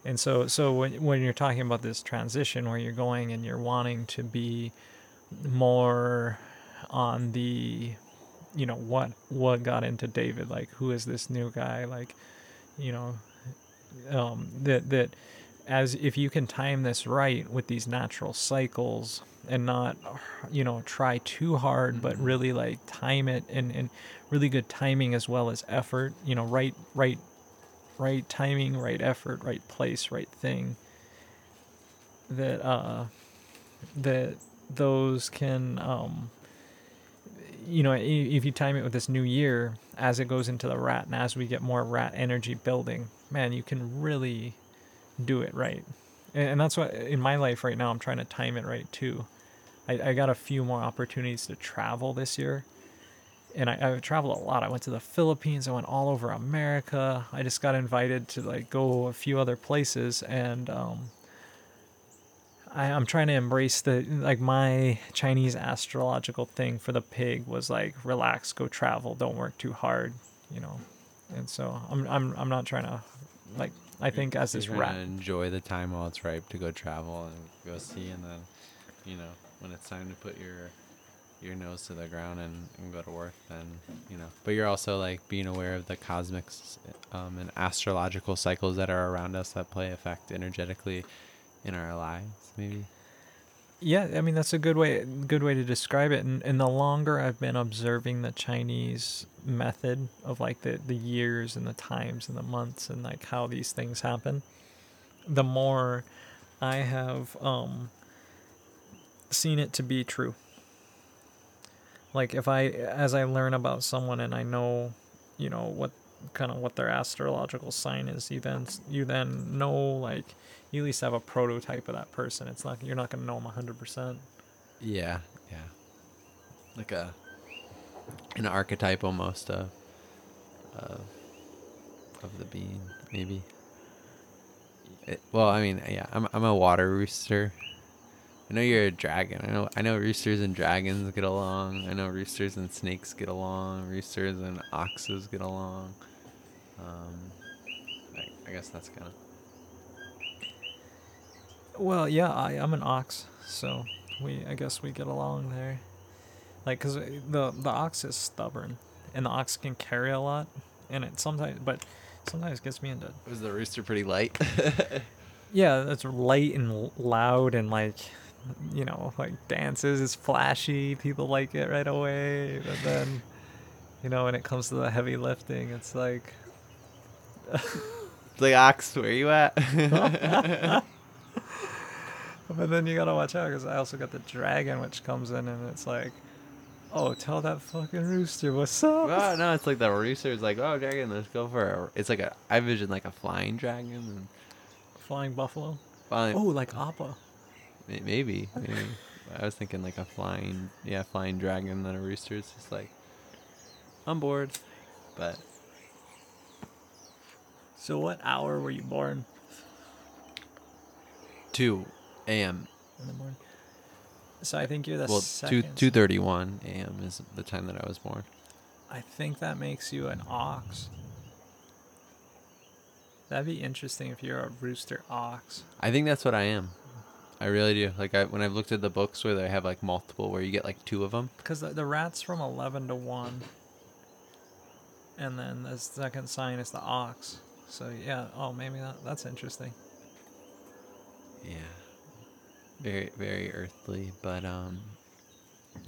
And so, so when when you're talking about this transition where you're going and you're wanting to be more on the, you know, what what got into David? Like, who is this new guy? Like, you know, um, that that as if you can time this right with these natural cycles and not you know try too hard but Mhm. really like time it and, and really good timing as well as effort you know right right right timing right effort right place right thing that uh that those can um you know if you time it with this new year as it goes into the rat and as we get more rat energy building man you can really do it right and, that's what in my life right now i'm trying to time it right too I, I got a few more opportunities to travel this year and I, I've traveled a lot. I went to the Philippines. I went all over America. I just got invited to like go a few other places, and um, I, I'm trying to embrace the like my Chinese astrological thing for the pig was like relax, go travel, don't work too hard, you know. And so I'm I'm I'm not trying to like I think as this rat enjoy the time while it's ripe to go travel and go see, and then, you know, when it's time to put your your nose to the ground and, and go to work, then you know. But you're also like being aware of the cosmic um, and astrological cycles that are around us that play effect energetically in our lives, maybe. Yeah, I mean that's a good way good way to describe it. And, and the longer I've been observing the Chinese method of like the, the years and the times and the months and like how these things happen, the more I have um seen it to be true. Like if I as I learn about someone and I know, you know, what kind of what their astrological sign is, you then you then know like you at least have a prototype of that person. It's not you're not gonna know them hundred percent. Yeah, yeah. Like a an archetype almost of of of the being, maybe. It, well, I mean, yeah, I'm I'm a water rooster. I know you're a dragon. I know I know roosters and dragons get along. I know roosters and snakes get along. Roosters and oxes get along. Um, I, I guess that's kind of Well, yeah, I I'm an ox, so we I guess we get along there. Like, cause the the ox is stubborn, and the ox can carry a lot, and it sometimes but sometimes gets me into was the rooster pretty light. yeah, it's light and loud and like you know like dances is flashy. People like it right away, but then you know when it comes to the heavy lifting, it's like like ox, where you at? But then you gotta watch out because I also got the dragon, which comes in and it's like, oh, tell that fucking rooster what's up. Oh no, it's like the rooster's like, oh dragon, let's go for a. It's like a. I vision like a flying dragon and Flying buffalo. flying. Oh, like Appa. maybe, maybe. I was thinking like a flying, yeah, flying dragon. Then a rooster's just like on board, but So what hour were you born? two a.m. In the morning. So I think you're the Well, two second. two thirty one a.m. is the time that I was born. I think that makes you an ox. That'd be interesting if you're a rooster ox. I think that's what I am. I really do. Like I, when I've looked at the books where they have like multiple, where you get like two of them. Because the, the rat's from 11 to 1. And then the second sign is the ox. So, yeah. Oh, maybe that, that's interesting. Yeah. Very very earthly, but um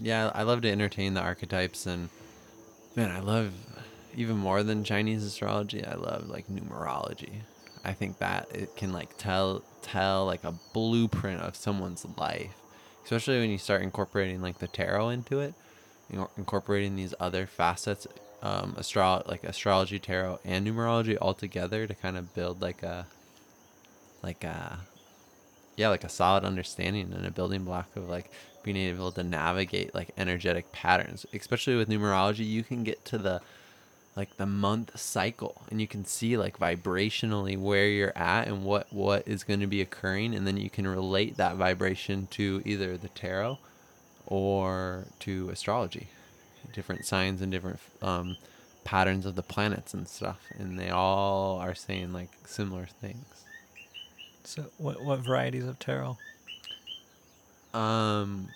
yeah, I love to entertain the archetypes and man, I love even more than Chinese astrology, I love like numerology. I think that it can like tell tell like a blueprint of someone's life, especially when you start incorporating like the tarot into it, incorporating these other facets, um, astro like astrology, tarot, and numerology all together to kind of build like a like a yeah like a solid understanding and a building block of like being able to navigate like energetic patterns. Especially with numerology you can get to the like the month cycle and you can see like vibrationally where you're at and what what is going to be occurring and then you can relate that vibration to either the tarot or to astrology different signs and different um, patterns of the planets and stuff and they all are saying like similar things So, what, what varieties of tarot? um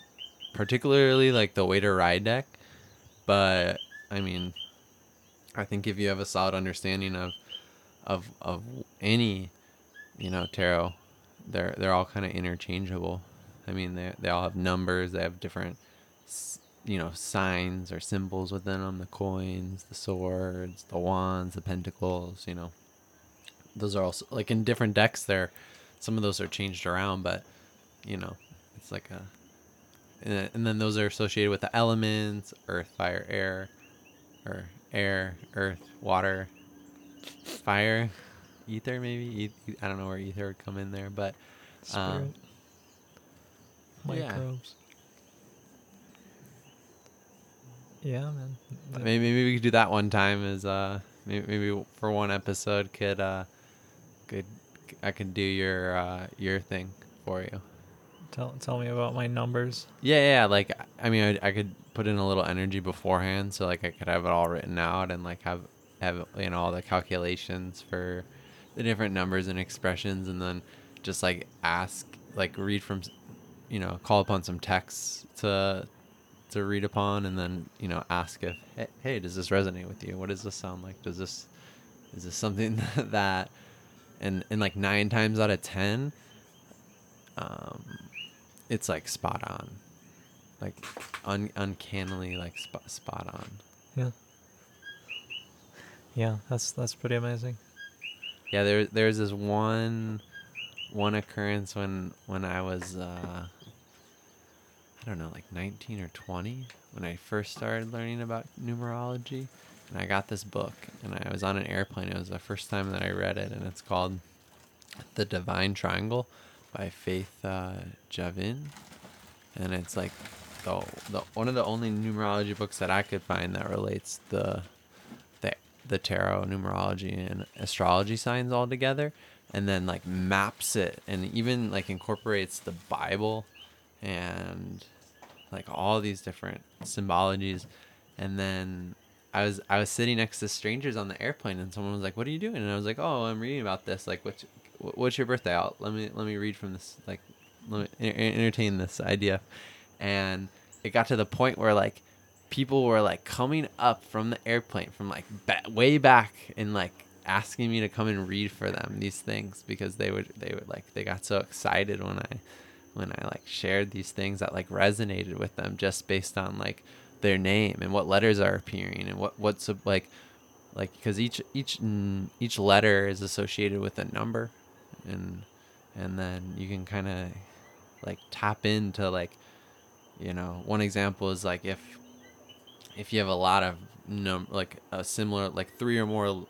particularly like the Waite-Rider deck but i mean i think if you have a solid understanding of of of any you know tarot they're they're all kind of interchangeable i mean they they all have numbers they have different you know signs or symbols within them the coins the swords the wands the pentacles you know those are also like in different decks there some of those are changed around but you know it's like a and then those are associated with the elements earth fire air or air earth water fire ether maybe i don't know where ether would come in there but? Um, yeah. Microbes? Yeah, man. Maybe, maybe we could do that one time as uh maybe, maybe for one episode could uh could i could do your uh your thing for you Tell, tell me about my numbers. Yeah, yeah. Like, I mean, I, I could put in a little energy beforehand, so like I could have it all written out and like have have you know all the calculations for the different numbers and expressions, and then just like ask, like read from, you know, call upon some texts to to read upon, and then you know ask if hey, hey does this resonate with you? What does this sound like? Does this is this something that and and like nine times out of ten um it's like spot on like un- uncannily like spot spot on Yeah. Yeah, that's that's pretty amazing. yeah there there's this one one occurrence when when i was uh i don't know like 19 or 20 when i first started learning about numerology and i got this book and i was on an airplane. It was the first time that i read it and it's called the divine triangle by faith uh, Javane. And it's like the, the one of the only numerology books that i could find that relates the the, the tarot numerology and astrology signs all together and then like maps it and even like incorporates the bible and like all these different symbologies. And then I was I was sitting next to strangers on the airplane and someone was like what are you doing? And I was like oh I'm reading about this. Like what's what's your birthday? Out let me let me read from this like let me en- en- entertain this idea. And it got to the point where like people were like coming up from the airplane from like ba- way back and like asking me to come and read for them these things because they would they would like they got so excited when I when I like shared these things that like resonated with them just based on like their name and what letters are appearing and what what's a- like like because each each each letter is associated with a number and and then you can kind of like tap into like you know one example is like if if you have a lot of num like a similar like three or more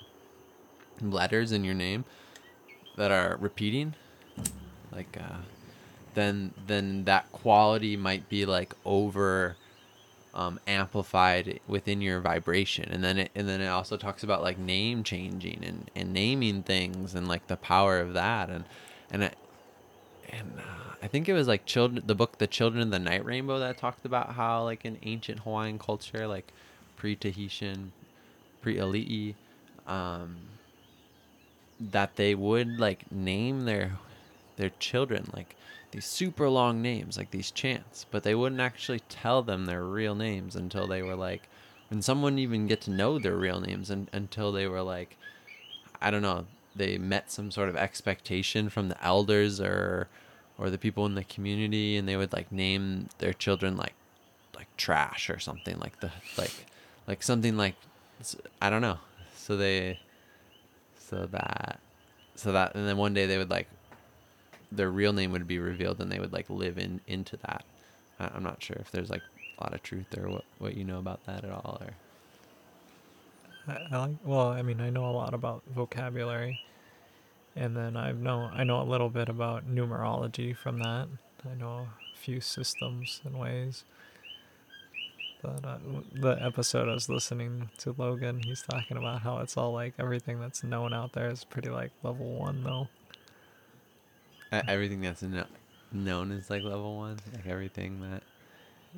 letters in your name that are repeating like uh then then that quality might be like over um, amplified within your vibration. And then it and then it also talks about like name changing and, and naming things and like the power of that. And and it, and uh, I think it was like children the book The Children of the Night Rainbow that talked about how like in ancient Hawaiian culture like pre-Tahitian pre-Ali'i um that they would like name their their children like these super long names, like these chants, but they wouldn't actually tell them their real names until they were like, and someone even get to know their real names un- until they were like, I don't know, they met some sort of expectation from the elders or or the people in the community, and they would like name their children like like trash or something like the like like something like I don't know. So they so that so that and then one day they would like their real name would be revealed and they would like live in into that. I'm not sure if there's like a lot of truth or what what you know about that at all or I, I like. Well, I mean, I know a lot about vocabulary, and then I know I know a little bit about numerology from that. I know a few systems and ways. But uh, the episode I was listening to Logan, he's talking about how it's all like everything that's known out there is pretty like level one though. Everything that's kno- known is like level one, like everything that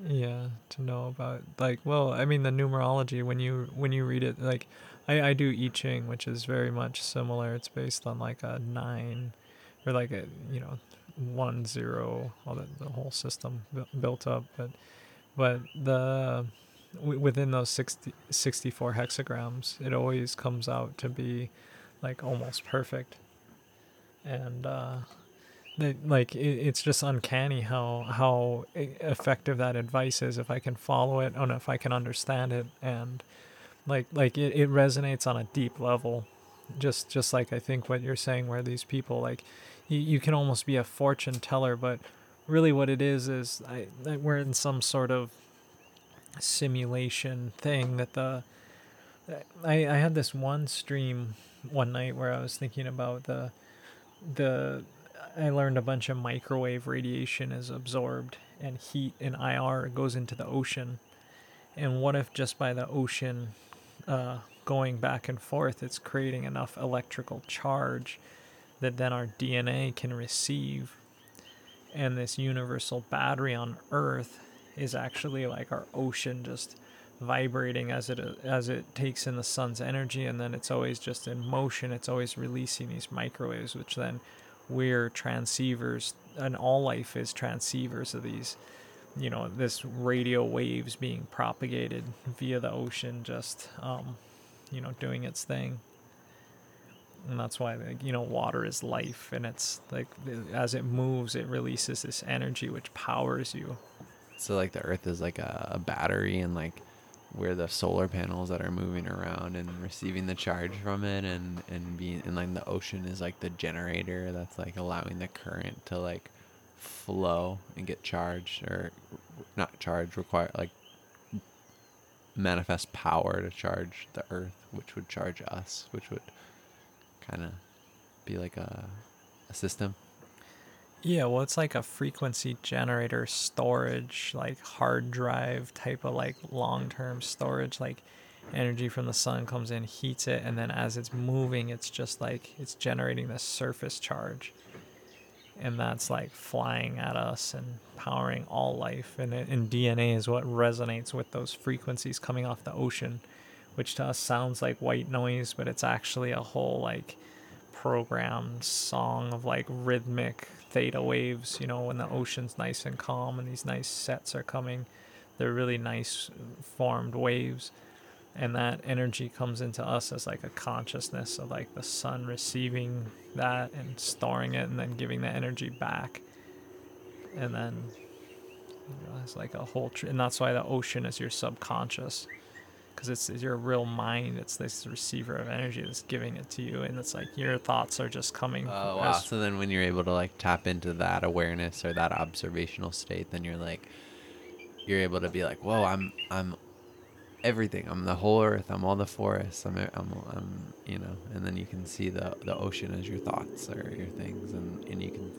Yeah, to know about like well, I mean the numerology when you when you read it like I I do I Ching, which is very much similar. It's based on like a 9 or like a, you know, one zero, all the, the whole system built up, but but the within those 60, 64 hexagrams, it always comes out to be like almost perfect. And uh they, like it, it's just uncanny how how e- effective that advice is if I can follow it and if I can understand it. And like like it, it resonates on a deep level. Just just like I think what you're saying where these people like you, you can almost be a fortune teller but really what it is is I we're in some sort of simulation thing that the I, I had this one stream one night where I was thinking about the the I learned a bunch of microwave radiation is absorbed and heat and IR goes into the ocean. And what if just by the ocean uh, going back and forth, it's creating enough electrical charge that then our DNA can receive? And this universal battery on Earth is actually like our ocean just vibrating as it as it takes in the sun's energy and then it's always just in motion it's always releasing these microwaves which then we're transceivers and all life is transceivers of these you know this radio waves being propagated via the ocean just um, you know doing its thing. And that's why you know water is life and it's like as it moves it releases this energy which powers you. So like the earth is like a, a battery and like where the solar panels that are moving around and receiving the charge from it and and being and like the ocean is like the generator that's like allowing the current to like flow and get charged or not charged require like manifest power to charge the earth which would charge us which would kind of be like a, a system Yeah, well, it's like a frequency generator storage, like hard drive type of like long term storage. Like energy from the sun comes in, heats it, and then as it's moving, it's just like it's generating this surface charge. And that's like flying at us and powering all life. And, it, and DNA is what resonates with those frequencies coming off the ocean, which to us sounds like white noise, but it's actually a whole like programmed song of like rhythmic theta waves you know when the ocean's nice and calm and these nice sets are coming they're really nice formed waves. And that energy comes into us as like a consciousness of like the sun receiving that and storing it and then giving the energy back. And then you know, it's like a whole and that's why the ocean is your subconscious because it's, it's your real mind it's this receiver of energy that's giving it to you and it's like your thoughts are just coming Oh wow! as- So then, when you're able to like tap into that awareness or that observational state, then you're like, you're able to be like, whoa, I'm I'm everything. I'm the whole earth. I'm all the forests. I'm I'm, I'm you know, and then you can see the the ocean as your thoughts or your things, and and you can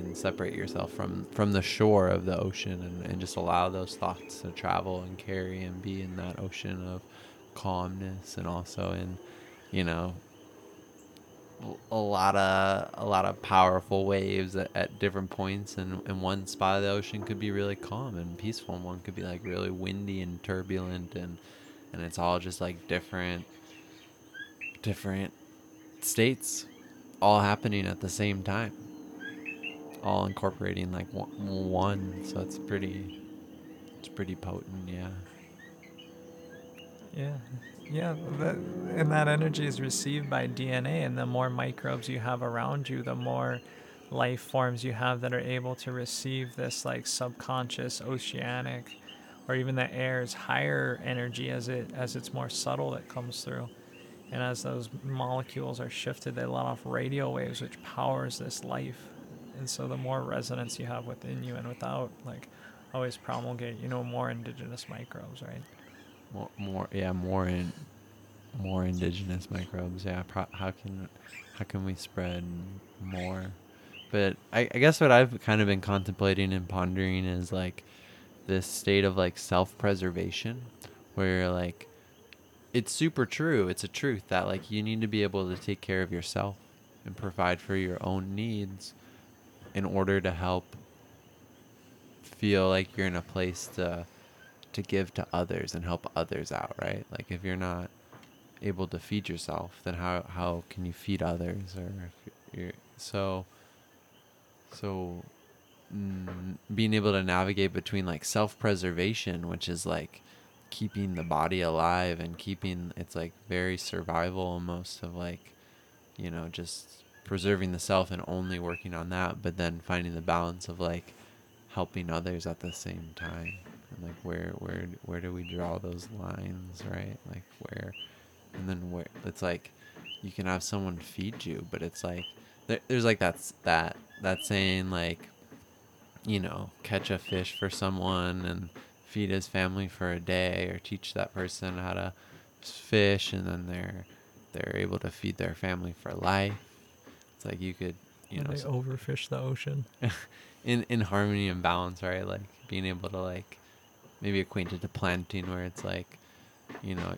can separate yourself from from the shore of the ocean and, and just allow those thoughts to travel and carry and be in that ocean of calmness and also in you know a lot of a lot of powerful waves at, at different points. And, and one spot of the ocean could be really calm and peaceful and one could be like really windy and turbulent. And and it's all just like different different states all happening at the same time all incorporating like one. So it's pretty, it's pretty potent. Yeah. Yeah, yeah, that, and that energy is received by DNA, and the more microbes you have around you, the more life forms you have that are able to receive this like subconscious oceanic or even the air's higher energy as it as it's more subtle that comes through and as those molecules are shifted they let off radio waves which powers this life and so the more resonance you have within you and without like always promulgate you know more indigenous microbes right More, more, yeah, more in, more indigenous microbes. Yeah, pro- how can, how can we spread more? But I, I guess what I've kind of been contemplating and pondering is like this state of like self-preservation, where like, it's super true. It's a truth that like you need to be able to take care of yourself and provide for your own needs in order to help feel like you're in a place to to give to others and help others out, right? Like if you're not able to feed yourself, then how how can you feed others? Or if you're so so mm, being able to navigate between like self-preservation, which is like keeping the body alive and keeping it's like very survival almost of like you know just preserving the self and only working on that, but then finding the balance of like helping others at the same time. And like where where where do we draw those lines right? Like where? And then where it's like you can have someone feed you but it's like there, there's like that's that that saying like you know catch a fish for someone and feed his family for a day or teach that person how to fish and then they're they're able to feed their family for life like you could you and know they so- overfish the ocean in in harmony and balance, right? Like being able to like maybe acquainted to planting, where it's like, you know,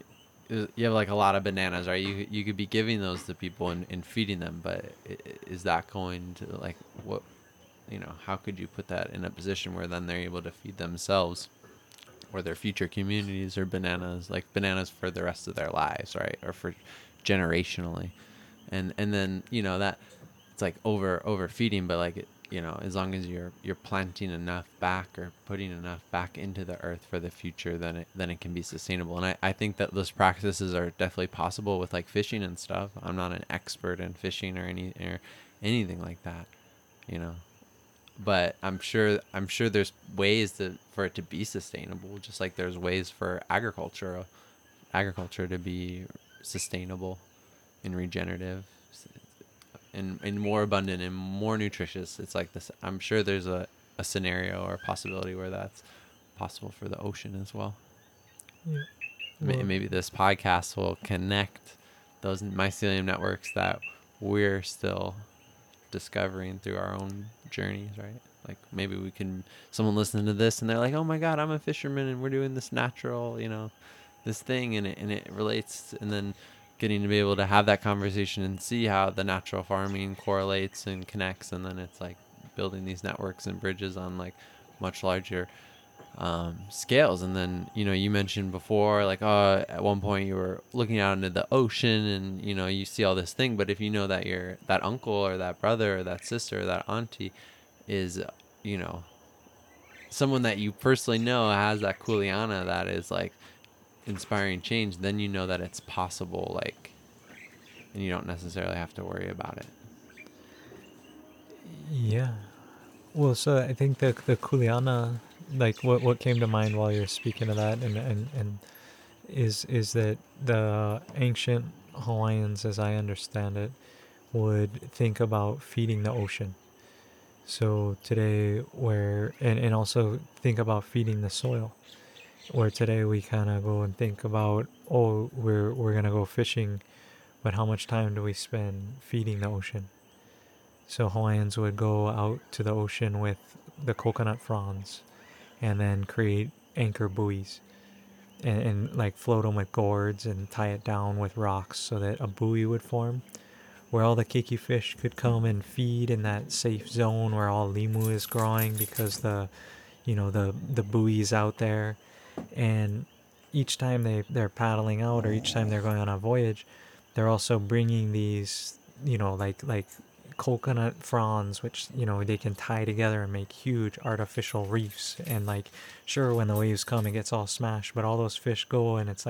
you have like a lot of bananas, right? You you could be giving those to people and, and feeding them, but is that going to like what, you know, how could you put that in a position where then they're able to feed themselves? Or their future communities or bananas, like bananas for the rest of their lives, right? Or for generationally, and and then you know that it's like over overfeeding, but like you know, as long as you're you're planting enough back or putting enough back into the earth for the future, then it then it can be sustainable. And I, I think that those practices are definitely possible with like fishing and stuff. I'm not an expert in fishing or any or anything like that, you know. But I'm sure I'm sure there's ways to for it to be sustainable, just like there's ways for agriculture agriculture to be sustainable and regenerative and, and more abundant and more nutritious. It's like this. I'm sure there's a, a scenario or a possibility where that's possible for the ocean as well. yeah. Well- Maybe this podcast will connect those mycelium networks that we're still discovering through our own journeys, right? Like maybe we can someone listening to this and they're like, "Oh my God, I'm a fisherman and we're doing this natural, you know, this thing," and it and it relates, and then getting to be able to have that conversation and see how the natural farming correlates and connects, and then it's like building these networks and bridges on like much larger um, scales. And then, you know, you mentioned before, like, oh, at one point you were looking out into the ocean and, you know, you see all this thing. But if you know that your that uncle or that brother or that sister or that auntie is, you know, someone that you personally know has that kuleana that is like inspiring change, then you know that it's possible, like, and you don't necessarily have to worry about it. Yeah. Well, so I think the the Kuleana, like what what came to mind while you're speaking of that, and and and is is that the ancient Hawaiians, as I understand it, would think about feeding the ocean. So today, where and and also think about feeding the soil. Where today we kind of go and think about, oh, we're we're gonna go fishing, but how much time do we spend feeding the ocean? So Hawaiians would go out to the ocean with the coconut fronds and then create anchor buoys and, and like float them with gourds and tie it down with rocks so that a buoy would form where all the keiki fish could come and feed in that safe zone where all limu is growing because the you know the the buoy's out there and each time they they're paddling out or each time they're going on a voyage they're also bringing these you know like like coconut fronds, which you know they can tie together and make huge artificial reefs. And like, sure, when the waves come, it gets all smashed, but all those fish go, and it's